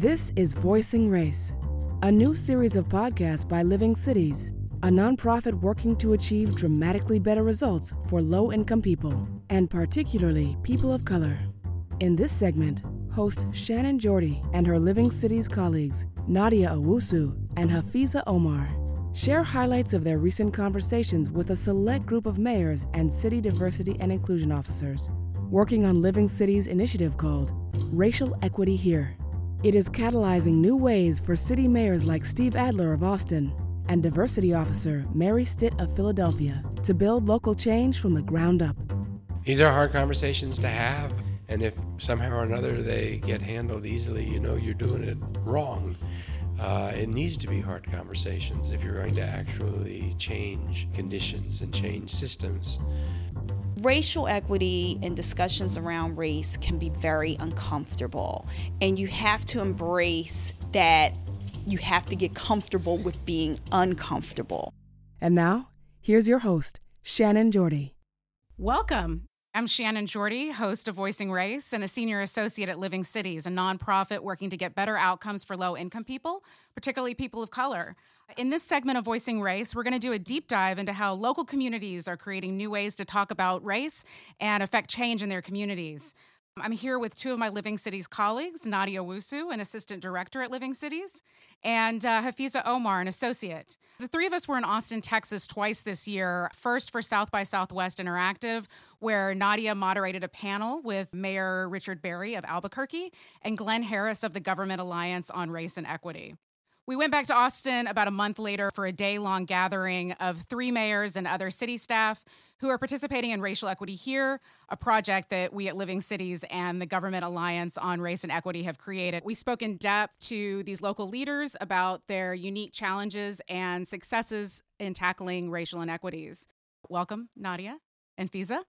This is Voicing Race, a new series of podcasts by Living Cities, a nonprofit working to achieve dramatically better results for low income people, and particularly people of color. In this segment, host Shannon Jordy and her Living Cities colleagues, Nadia Owusu and Hafiza Omar, share highlights of their recent conversations with a select group of mayors and city diversity and inclusion officers working on Living Cities initiative called Racial Equity Here. It is catalyzing new ways for city mayors like Steve Adler of Austin and diversity officer Mary Stitt of Philadelphia to build local change from the ground up. These are hard conversations to have, and if somehow or another they get handled easily, you know you're doing it wrong. Uh, it needs to be hard conversations if you're going to actually change conditions and change systems racial equity and discussions around race can be very uncomfortable. And you have to embrace that you have to get comfortable with being uncomfortable. And now, here's your host, Shannon Jordy. Welcome. I'm Shannon Jordy, host of Voicing Race and a senior associate at Living Cities, a nonprofit working to get better outcomes for low income people, particularly people of color. In this segment of Voicing Race, we're going to do a deep dive into how local communities are creating new ways to talk about race and affect change in their communities. I'm here with two of my Living Cities colleagues, Nadia Owusu, an assistant director at Living Cities, and uh, Hafiza Omar, an associate. The three of us were in Austin, Texas twice this year. First for South by Southwest Interactive, where Nadia moderated a panel with Mayor Richard Berry of Albuquerque and Glenn Harris of the Government Alliance on Race and Equity. We went back to Austin about a month later for a day long gathering of three mayors and other city staff who are participating in Racial Equity Here, a project that we at Living Cities and the Government Alliance on Race and Equity have created. We spoke in depth to these local leaders about their unique challenges and successes in tackling racial inequities. Welcome, Nadia and Fiza.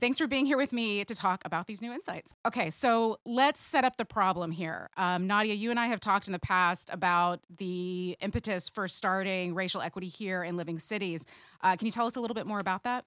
Thanks for being here with me to talk about these new insights. Okay, so let's set up the problem here. Um, Nadia, you and I have talked in the past about the impetus for starting racial equity here in living cities. Uh, can you tell us a little bit more about that?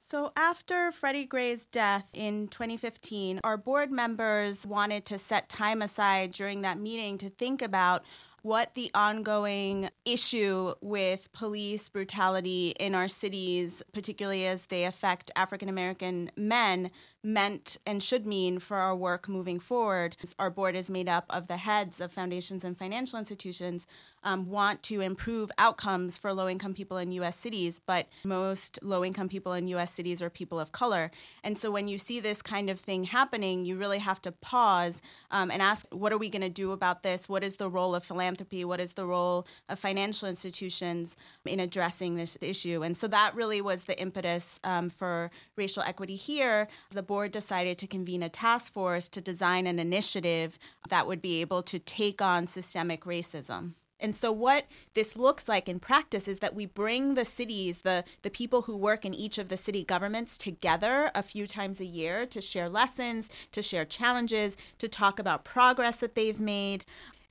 So, after Freddie Gray's death in 2015, our board members wanted to set time aside during that meeting to think about what the ongoing issue with police brutality in our cities, particularly as they affect African American men, meant and should mean for our work moving forward. Our board is made up of the heads of foundations and financial institutions um, want to improve outcomes for low income people in US cities, but most low income people in US cities are people of color. And so when you see this kind of thing happening, you really have to pause um, and ask what are we going to do about this? What is the role of philanthropy? What is the role of financial institutions in addressing this issue? And so that really was the impetus um, for racial equity here. The board decided to convene a task force to design an initiative that would be able to take on systemic racism. And so what this looks like in practice is that we bring the cities, the the people who work in each of the city governments together a few times a year to share lessons, to share challenges, to talk about progress that they've made.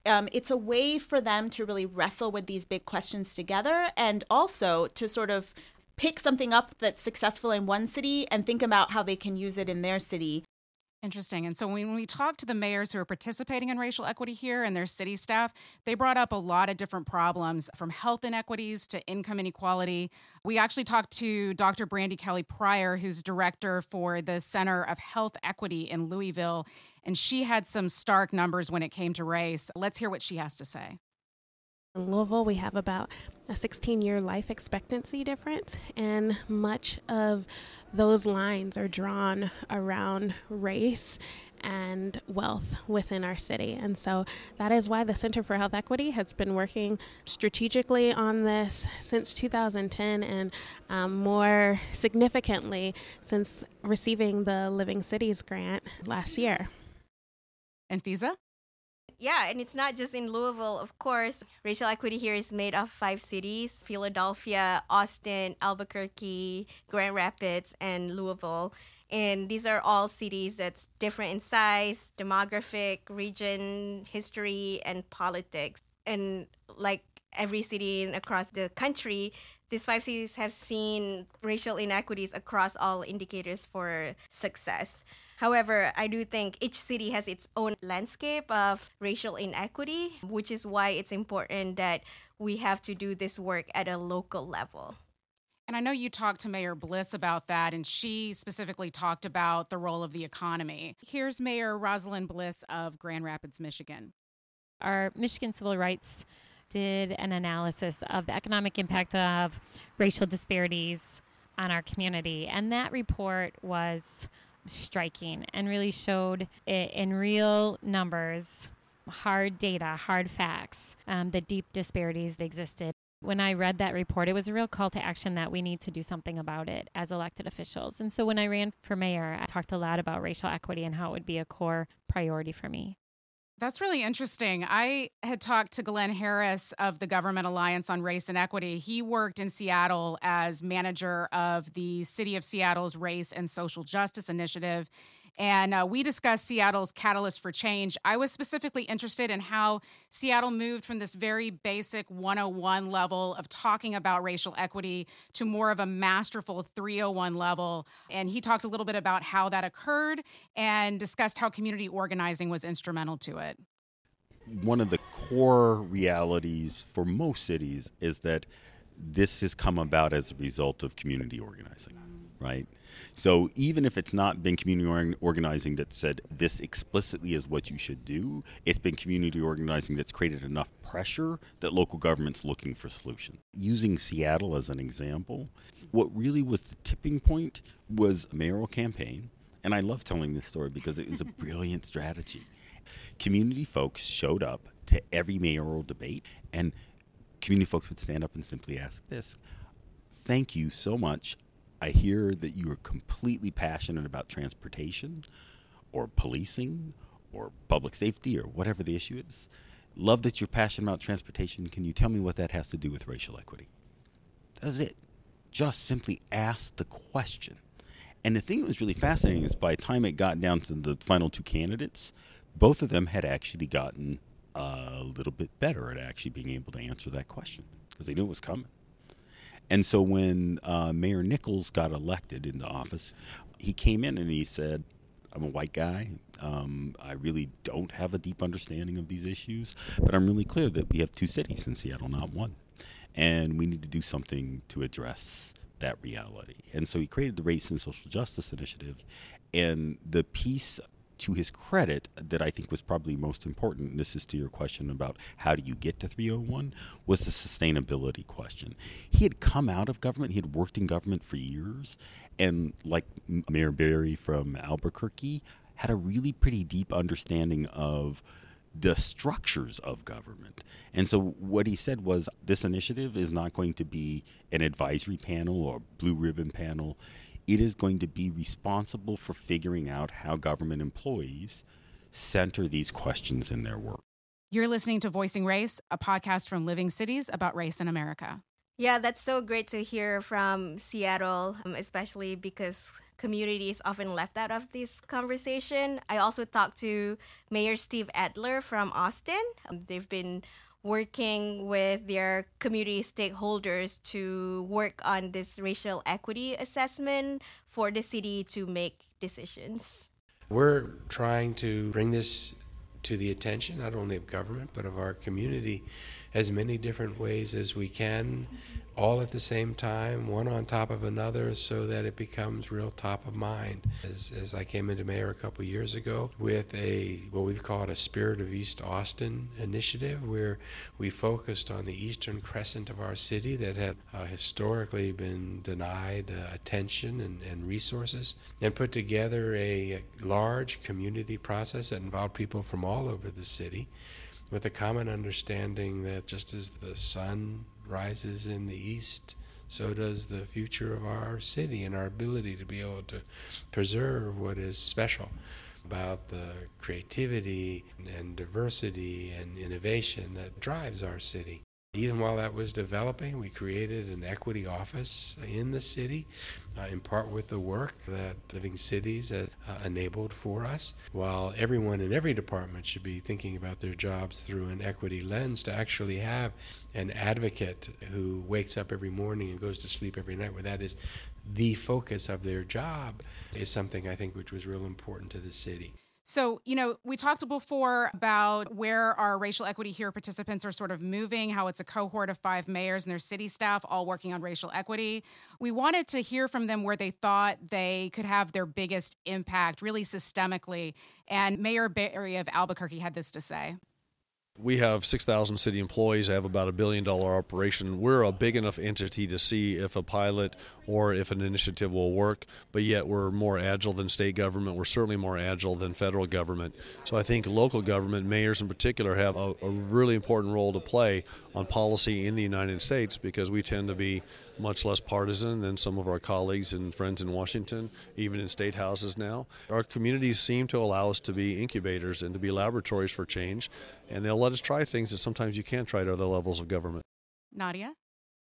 Um, it's a way for them to really wrestle with these big questions together and also to sort of pick something up that's successful in one city and think about how they can use it in their city Interesting. And so when we talked to the mayors who are participating in racial equity here and their city staff, they brought up a lot of different problems from health inequities to income inequality. We actually talked to Dr. Brandy Kelly Pryor, who's director for the Center of Health Equity in Louisville, and she had some stark numbers when it came to race. Let's hear what she has to say. In Louisville, we have about a 16 year life expectancy difference, and much of those lines are drawn around race and wealth within our city. And so that is why the Center for Health Equity has been working strategically on this since 2010 and um, more significantly since receiving the Living Cities grant last year. And Fiza? Yeah, and it's not just in Louisville, of course. Racial equity here is made of five cities Philadelphia, Austin, Albuquerque, Grand Rapids, and Louisville. And these are all cities that's different in size, demographic, region, history, and politics. And like every city across the country, these five cities have seen racial inequities across all indicators for success. However, I do think each city has its own landscape of racial inequity, which is why it's important that we have to do this work at a local level. And I know you talked to Mayor Bliss about that, and she specifically talked about the role of the economy. Here's Mayor Rosalynn Bliss of Grand Rapids, Michigan. Our Michigan Civil Rights did an analysis of the economic impact of racial disparities on our community, and that report was striking and really showed it in real numbers hard data, hard facts, um, the deep disparities that existed. When I read that report, it was a real call to action that we need to do something about it as elected officials. And so when I ran for mayor, I talked a lot about racial equity and how it would be a core priority for me. That's really interesting. I had talked to Glenn Harris of the Government Alliance on Race and Equity. He worked in Seattle as manager of the City of Seattle's Race and Social Justice Initiative. And uh, we discussed Seattle's catalyst for change. I was specifically interested in how Seattle moved from this very basic 101 level of talking about racial equity to more of a masterful 301 level. And he talked a little bit about how that occurred and discussed how community organizing was instrumental to it. One of the core realities for most cities is that this has come about as a result of community organizing, right? So even if it's not been community organizing that said this explicitly is what you should do, it's been community organizing that's created enough pressure that local government's looking for solutions. Using Seattle as an example, what really was the tipping point was a mayoral campaign. And I love telling this story because it was a brilliant strategy. Community folks showed up to every mayoral debate, and community folks would stand up and simply ask this Thank you so much. I hear that you are completely passionate about transportation or policing or public safety or whatever the issue is. Love that you're passionate about transportation. Can you tell me what that has to do with racial equity? That's it. Just simply ask the question. And the thing that was really fascinating is by the time it got down to the final two candidates, both of them had actually gotten a little bit better at actually being able to answer that question because they knew it was coming. And so when uh, Mayor Nickels got elected into office, he came in and he said, I'm a white guy. Um, I really don't have a deep understanding of these issues, but I'm really clear that we have two cities in Seattle, not one. And we need to do something to address that reality. And so he created the Race and Social Justice Initiative. And the piece to his credit, that I think was probably most important, and this is to your question about how do you get to 301, was the sustainability question. He had come out of government, he had worked in government for years, and like Mayor Berry from Albuquerque, had a really pretty deep understanding of the structures of government. And so what he said was this initiative is not going to be an advisory panel or blue ribbon panel it is going to be responsible for figuring out how government employees center these questions in their work. You're listening to Voicing Race, a podcast from Living Cities about race in America. Yeah, that's so great to hear from Seattle, um, especially because community is often left out of this conversation. I also talked to Mayor Steve Adler from Austin. Um, they've been working with their community stakeholders to work on this racial equity assessment for the city to make decisions. We're trying to bring this to the attention not only of government but of our community as many different ways as we can all at the same time, one on top of another, so that it becomes real top of mind. As, as I came into mayor a couple years ago with a what we've called a Spirit of East Austin initiative, where we focused on the eastern crescent of our city that had uh, historically been denied uh, attention and, and resources, and put together a large community process that involved people from all over the city with a common understanding that just as the sun rises in the east, so does the future of our city and our ability to be able to preserve what is special about the creativity and diversity and innovation that drives our city. Even while that was developing, we created an equity office in the city, uh, in part with the work that Living Cities has uh, enabled for us. While everyone in every department should be thinking about their jobs through an equity lens, to actually have an advocate who wakes up every morning and goes to sleep every night, where that is the focus of their job is something I think which was real important to the city. So, you know, we talked before about where our racial equity here participants are sort of moving, how it's a cohort of five mayors and their city staff all working on racial equity. We wanted to hear from them where they thought they could have their biggest impact, really systemically. And Mayor Berry of Albuquerque had this to say. We have 6,000 city employees, I have about a billion dollar operation. We're a big enough entity to see if a pilot or if an initiative will work, but yet we're more agile than state government. We're certainly more agile than federal government. So I think local government, mayors in particular, have a, a really important role to play on policy in the United States because we tend to be much less partisan than some of our colleagues and friends in Washington, even in state houses now. Our communities seem to allow us to be incubators and to be laboratories for change, and they'll let us try things that sometimes you can't try at other levels of government. Nadia?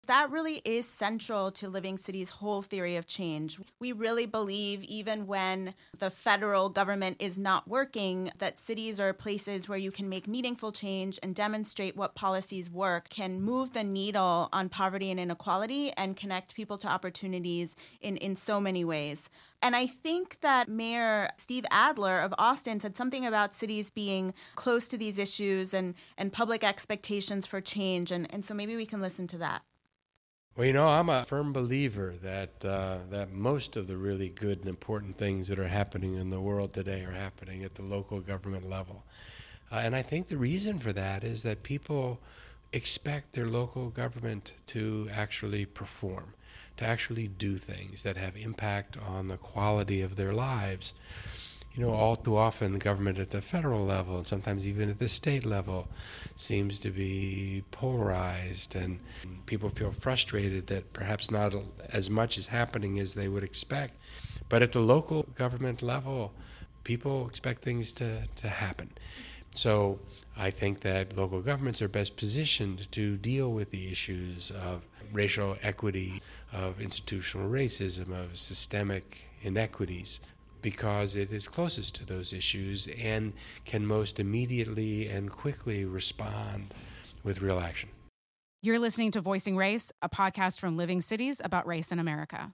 That really is central to Living City's whole theory of change. We really believe, even when the federal government is not working, that cities are places where you can make meaningful change and demonstrate what policies work, can move the needle on poverty and inequality, and connect people to opportunities in, in so many ways. And I think that Mayor Steve Adler of Austin said something about cities being close to these issues and, and public expectations for change. And, and so maybe we can listen to that. Well, you know, I'm a firm believer that uh, that most of the really good and important things that are happening in the world today are happening at the local government level, uh, and I think the reason for that is that people expect their local government to actually perform, to actually do things that have impact on the quality of their lives you know, all too often the government at the federal level and sometimes even at the state level seems to be polarized, and people feel frustrated that perhaps not as much is happening as they would expect. But at the local government level, people expect things to, to happen. So I think that local governments are best positioned to deal with the issues of racial equity, of institutional racism, of systemic inequities because it is closest to those issues and can most immediately and quickly respond with real action. You're listening to Voicing Race, a podcast from Living Cities about race in America.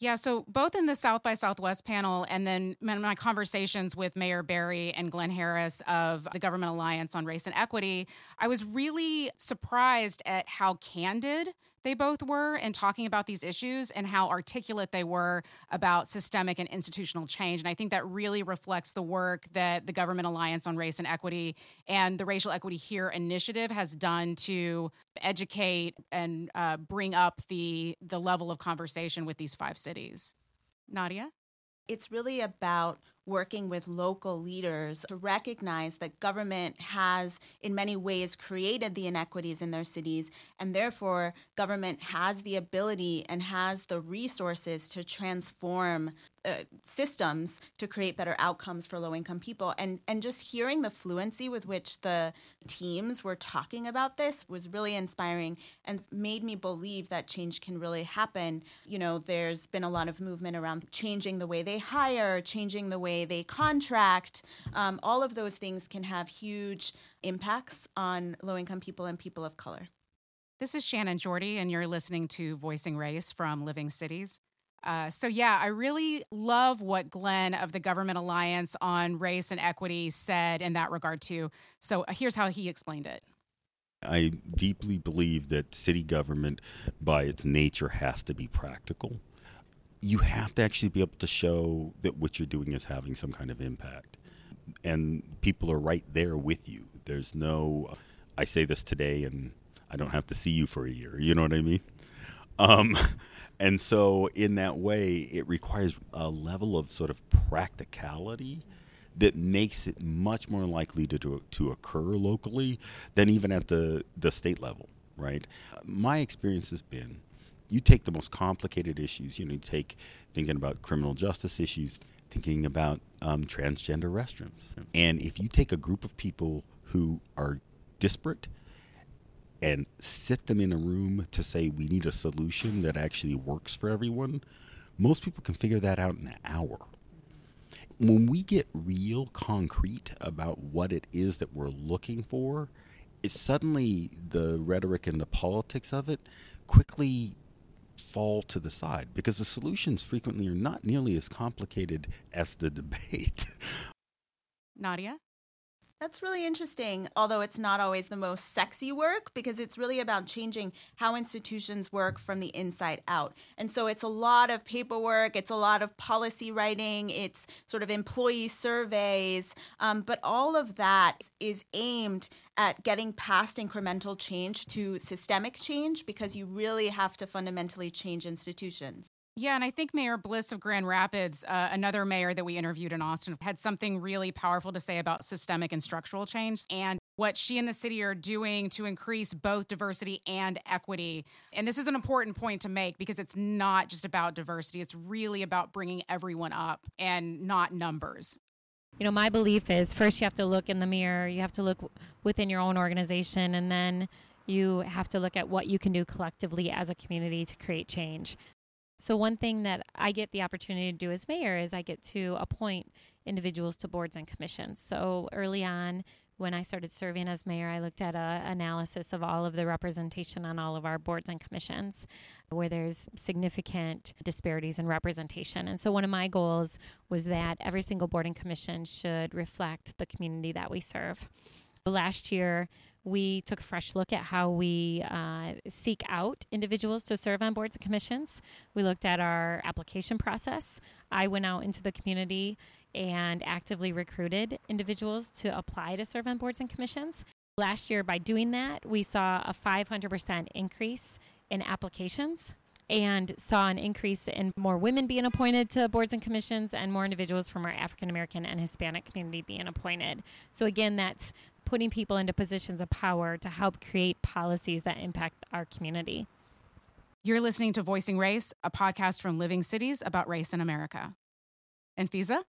Yeah, so both in the South by Southwest panel and then my conversations with Mayor Berry and Glenn Harris of the Government Alliance on Race and Equity, I was really surprised at how candid they both were in talking about these issues and how articulate they were about systemic and institutional change. And I think that really reflects the work that the Government Alliance on Race and Equity and the Racial Equity Here initiative has done to educate and uh, bring up the the level of conversation with these five cities. Nadia? It's really about working with local leaders to recognize that government has, in many ways, created the inequities in their cities, and therefore, government has the ability and has the resources to transform uh, systems to create better outcomes for low income people. And, and just hearing the fluency with which the teams were talking about this was really inspiring and made me believe that change can really happen. You know, there's been a lot of movement around changing the way they hire, changing the way they contract. Um, all of those things can have huge impacts on low income people and people of color. This is Shannon Jordy, and you're listening to Voicing Race from Living Cities. Uh, so, yeah, I really love what Glenn of the Government Alliance on Race and Equity said in that regard, too. So, uh, here's how he explained it. I deeply believe that city government, by its nature, has to be practical. You have to actually be able to show that what you're doing is having some kind of impact. And people are right there with you. There's no, I say this today and I don't have to see you for a year. You know what I mean? Um, and so, in that way, it requires a level of sort of practicality that makes it much more likely to, to, to occur locally than even at the, the state level, right? My experience has been you take the most complicated issues, you know, you take thinking about criminal justice issues, thinking about um, transgender restrooms. And if you take a group of people who are disparate and sit them in a room to say we need a solution that actually works for everyone, most people can figure that out in an hour. When we get real concrete about what it is that we're looking for, it's suddenly the rhetoric and the politics of it quickly fall to the side because the solutions frequently are not nearly as complicated as the debate. Nadia? That's really interesting, although it's not always the most sexy work because it's really about changing how institutions work from the inside out. And so it's a lot of paperwork, it's a lot of policy writing, it's sort of employee surveys, um, but all of that is aimed at getting past incremental change to systemic change because you really have to fundamentally change institutions. Yeah, and I think Mayor Bliss of Grand Rapids, uh, another mayor that we interviewed in Austin, had something really powerful to say about systemic and structural change and what she and the city are doing to increase both diversity and equity. And this is an important point to make because it's not just about diversity, it's really about bringing everyone up and not numbers. You know, my belief is first you have to look in the mirror, you have to look within your own organization, and then you have to look at what you can do collectively as a community to create change. So, one thing that I get the opportunity to do as mayor is I get to appoint individuals to boards and commissions. So, early on, when I started serving as mayor, I looked at an analysis of all of the representation on all of our boards and commissions where there's significant disparities in representation. And so, one of my goals was that every single board and commission should reflect the community that we serve. Last year, we took a fresh look at how we uh, seek out individuals to serve on boards and commissions. We looked at our application process. I went out into the community and actively recruited individuals to apply to serve on boards and commissions. Last year, by doing that, we saw a 500% increase in applications and saw an increase in more women being appointed to boards and commissions and more individuals from our African American and Hispanic community being appointed. So, again, that's putting people into positions of power to help create policies that impact our community. You're listening to Voicing Race, a podcast from Living Cities about race in America. And Fiza?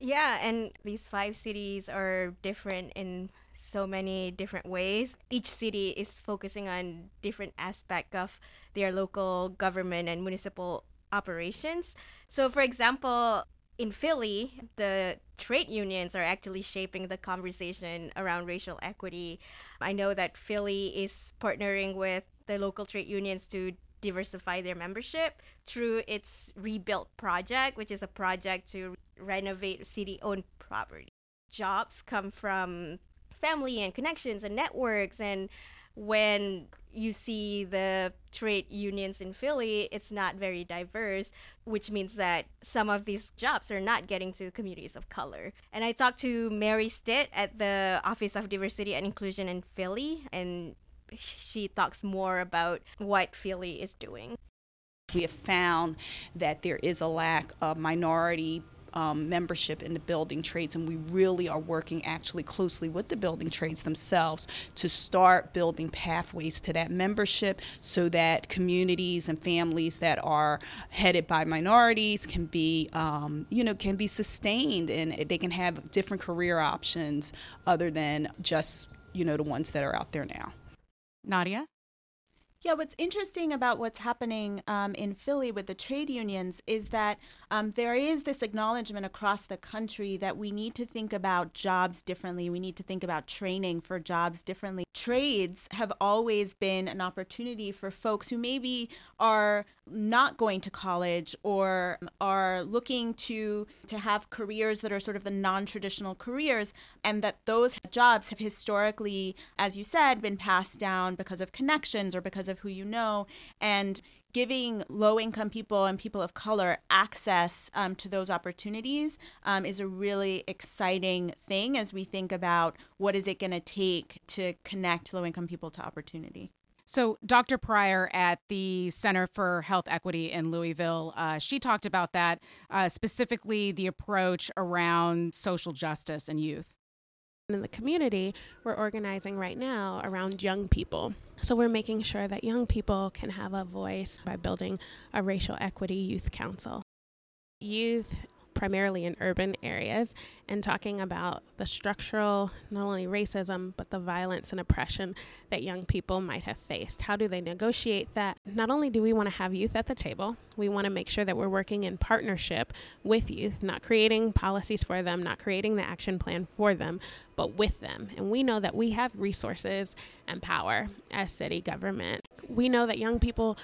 Yeah, and these five cities are different in so many different ways. Each city is focusing on different aspect of their local government and municipal operations. So for example, in Philly, the trade unions are actually shaping the conversation around racial equity. I know that Philly is partnering with the local trade unions to diversify their membership through its Rebuild project, which is a project to renovate city owned property. Jobs come from family and connections and networks and when you see the trade unions in Philly, it's not very diverse, which means that some of these jobs are not getting to communities of color. And I talked to Mary Stitt at the Office of Diversity and Inclusion in Philly, and she talks more about what Philly is doing. We have found that there is a lack of minority um, membership in the building trades, and we really are working actually closely with the building trades themselves to start building pathways to that membership so that communities and families that are headed by minorities can be, um, you know, can be sustained and they can have different career options other than just, you know, the ones that are out there now. Nadia? Yeah, what's interesting about what's happening um, in Philly with the trade unions is that um, there is this acknowledgement across the country that we need to think about jobs differently. We need to think about training for jobs differently. Trades have always been an opportunity for folks who maybe are not going to college or are looking to to have careers that are sort of the non-traditional careers and that those jobs have historically as you said been passed down because of connections or because of who you know and giving low income people and people of color access um, to those opportunities um, is a really exciting thing as we think about what is it going to take to connect low income people to opportunity. So, Dr. Pryor at the Center for Health Equity in Louisville, uh, she talked about that, uh, specifically the approach around social justice and youth in the community, we're organizing right now around young people. So we're making sure that young people can have a voice by building a racial equity youth council. Youth primarily in urban areas and talking about the structural, not only racism, but the violence and oppression that young people might have faced. How do they negotiate that? Not only do we want to have youth at the table, we want to make sure that we're working in partnership with youth, not creating policies for them, not creating the action plan for them, but with them. And we know that we have resources and power as city government. We know that young people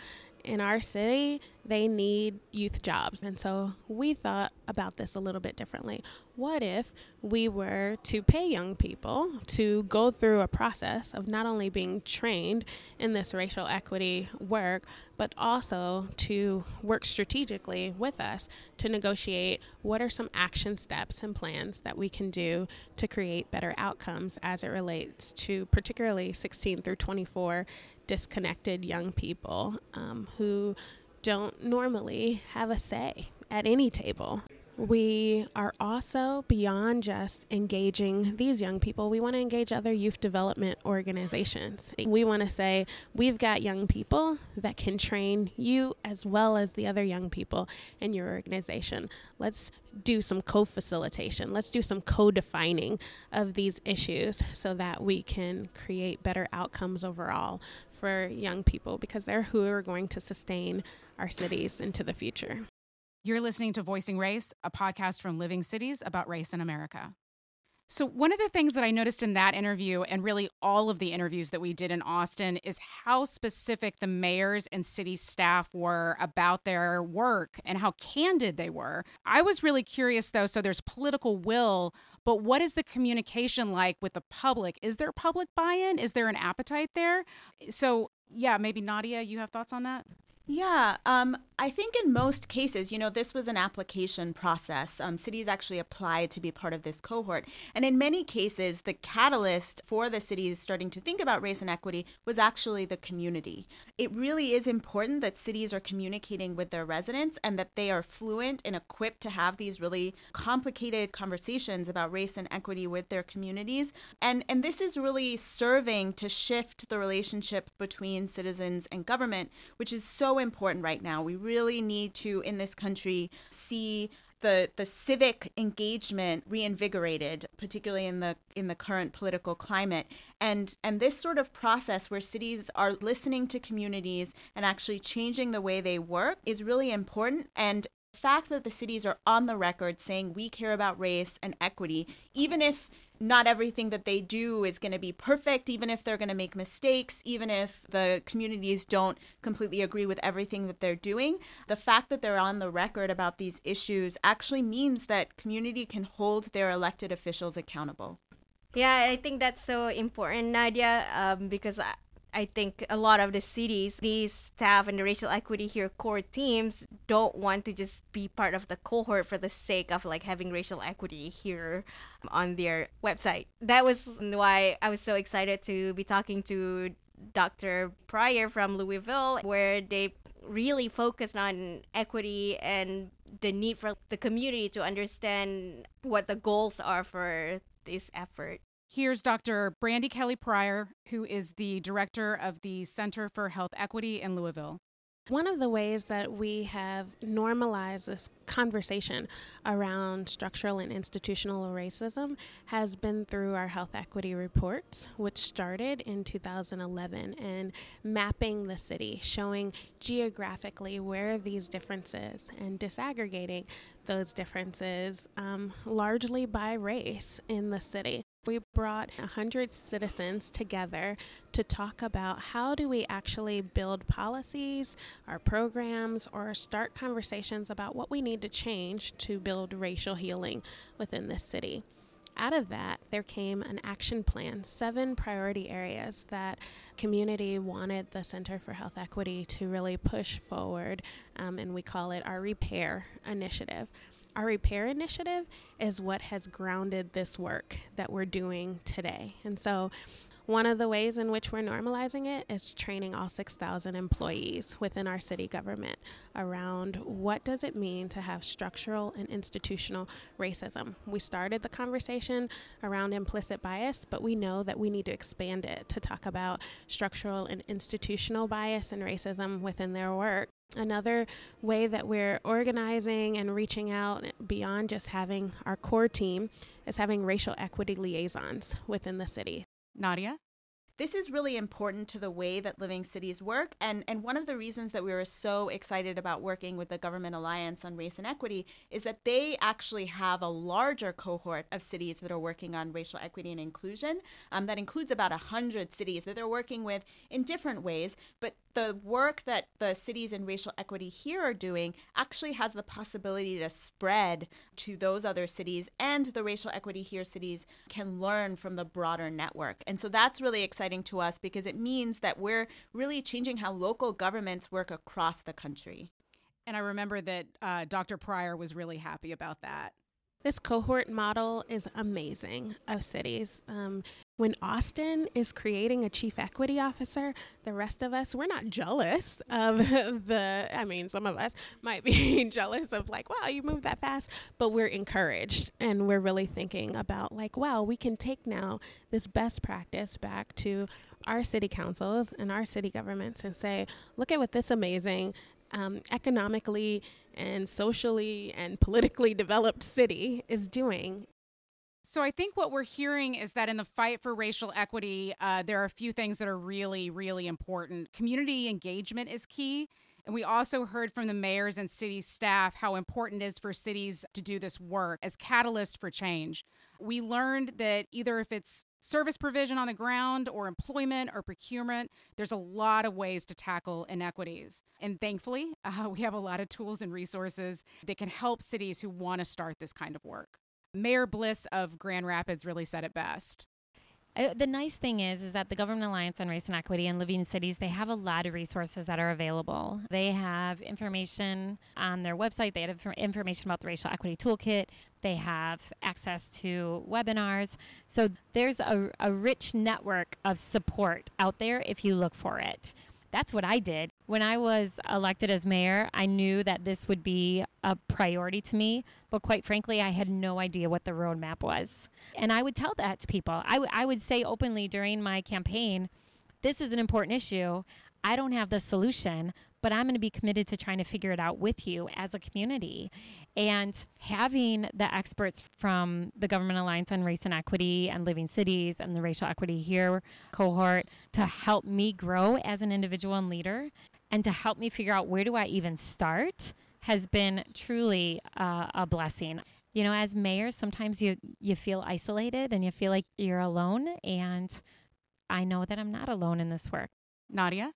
in our city, they need youth jobs. And so we thought about this a little bit differently. What if we were to pay young people to go through a process of not only being trained in this racial equity work, but also to work strategically with us to negotiate what are some action steps and plans that we can do to create better outcomes as it relates to particularly 16 through 24 disconnected young people um, who don't normally have a say at any table. We are also beyond just engaging these young people. We want to engage other youth development organizations. We want to say, we've got young people that can train you as well as the other young people in your organization. Let's do some co facilitation. Let's do some co defining of these issues so that we can create better outcomes overall for young people because they're who are going to sustain our cities into the future. You're listening to Voicing Race, a podcast from Living Cities about race in America. So, one of the things that I noticed in that interview, and really all of the interviews that we did in Austin, is how specific the mayors and city staff were about their work and how candid they were. I was really curious, though. So, there's political will, but what is the communication like with the public? Is there public buy in? Is there an appetite there? So, yeah, maybe Nadia, you have thoughts on that? Yeah, um, I think in most cases, you know, this was an application process. Um, cities actually applied to be part of this cohort. And in many cases, the catalyst for the cities starting to think about race and equity was actually the community. It really is important that cities are communicating with their residents and that they are fluent and equipped to have these really complicated conversations about race and equity with their communities. And, and this is really serving to shift the relationship between citizens and government, which is so important right now. We really need to, in this country, see the the civic engagement reinvigorated particularly in the in the current political climate. And and this sort of process where cities are listening to communities and actually changing the way they work is really important. And the fact that the cities are on the record saying we care about race and equity even if not everything that they do is going to be perfect, even if they're going to make mistakes, even if the communities don't completely agree with everything that they're doing. The fact that they're on the record about these issues actually means that community can hold their elected officials accountable. Yeah, I think that's so important, Nadia, um, because I, think a lot of the cities, these staff and the racial equity here core teams don't want to just be part of the cohort for the sake of like having racial equity here um, on their website. That was why I was so excited to be talking to Dr. Pryor from Louisville, where they really focused on equity and the need for the community to understand what the goals are for this effort. Here's Dr. Brandy Kelly Pryor, who is the director of the Center for Health Equity in Louisville. One of the ways that we have normalized this conversation around structural and institutional racism has been through our health equity reports, which started in 2011 and mapping the city, showing geographically where these differences and disaggregating those differences um, largely by race in the city. We brought 100 citizens together to talk about how do we actually build policies, our programs, or start conversations about what we need to change to build racial healing within this city. Out of that, there came an action plan, seven priority areas that community wanted the Center for Health Equity to really push forward, um, and we call it our repair initiative. Our repair initiative is what has grounded this work that we're doing today. And so, one of the ways in which we're normalizing it is training all 6,000 employees within our city government around what does it mean to have structural and institutional racism. We started the conversation around implicit bias, but we know that we need to expand it to talk about structural and institutional bias and racism within their work. Another way that we're organizing and reaching out beyond just having our core team is having racial equity liaisons within the city. Nadia? This is really important to the way that living cities work. And, and one of the reasons that we were so excited about working with the Government Alliance on Race and Equity is that they actually have a larger cohort of cities that are working on racial equity and inclusion. Um, that includes about 100 cities that they're working with in different ways. But the work that the cities in racial equity here are doing actually has the possibility to spread to those other cities, and the racial equity here cities can learn from the broader network. And so that's really exciting to us because it means that we're really changing how local governments work across the country. And I remember that uh, Dr. Pryor was really happy about that. This cohort model is amazing of cities. Um, when Austin is creating a chief equity officer, the rest of us, we're not jealous of the, I mean, some of us might be jealous of like, wow, you moved that fast, but we're encouraged and we're really thinking about like, wow, we can take now this best practice back to our city councils and our city governments and say, look at what this amazing um, economically and socially and politically developed city is doing. So I think what we're hearing is that in the fight for racial equity, uh, there are a few things that are really, really important. Community engagement is key. And we also heard from the mayors and city staff how important it is for cities to do this work as catalyst for change. We learned that either if it's service provision on the ground or employment or procurement, there's a lot of ways to tackle inequities. And thankfully, uh, we have a lot of tools and resources that can help cities who want to start this kind of work. Mayor Bliss of Grand Rapids really said it best. The nice thing is is that the government alliance on race and equity and living cities they have a lot of resources that are available. They have information on their website. They have information about the racial equity toolkit. They have access to webinars. So there's a, a rich network of support out there if you look for it that's what I did. When I was elected as mayor, I knew that this would be a priority to me, but quite frankly, I had no idea what the roadmap was. And I would tell that to people. I, w- I would say openly during my campaign, this is an important issue. I don't have the solution, but I'm going to be committed to trying to figure it out with you as a community. And having the experts from the Government Alliance on Race and Equity and Living Cities and the Racial Equity Here cohort to help me grow as an individual and leader and to help me figure out where do I even start has been truly uh, a blessing. You know, as mayor, sometimes you you feel isolated and you feel like you're alone and I know that I'm not alone in this work. Nadia?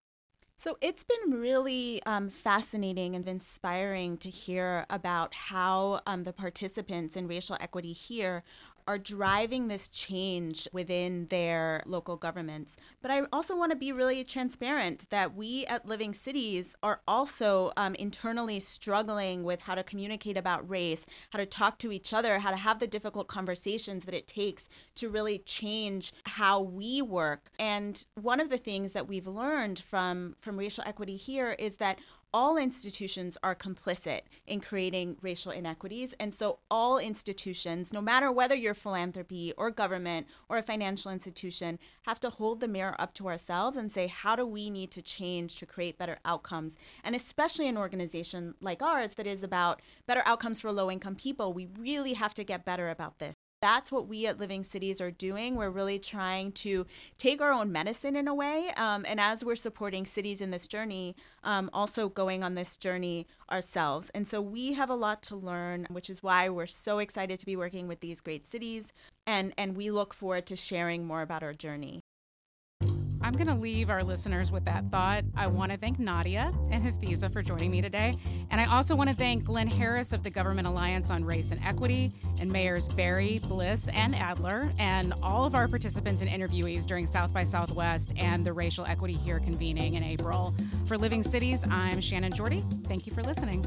So it's been really um, fascinating and inspiring to hear about how um, the participants in racial equity here are driving this change within their local governments. But I also want to be really transparent that we at Living Cities are also um, internally struggling with how to communicate about race, how to talk to each other, how to have the difficult conversations that it takes to really change how we work. And one of the things that we've learned from from racial equity here is that all institutions are complicit in creating racial inequities. And so, all institutions, no matter whether you're philanthropy or government or a financial institution, have to hold the mirror up to ourselves and say, how do we need to change to create better outcomes? And especially an organization like ours that is about better outcomes for low income people, we really have to get better about this that's what we at Living Cities are doing. We're really trying to take our own medicine in a way. Um, and as we're supporting cities in this journey, um, also going on this journey ourselves. And so we have a lot to learn, which is why we're so excited to be working with these great cities. And, and we look forward to sharing more about our journey. I'm going to leave our listeners with that thought. I want to thank Nadia and Hafiza for joining me today. And I also want to thank Glenn Harris of the Government Alliance on Race and Equity and Mayors Berry, Bliss, and Adler, and all of our participants and interviewees during South by Southwest and the Racial Equity Here convening in April. For Living Cities, I'm Shannon Jordy. Thank you for listening.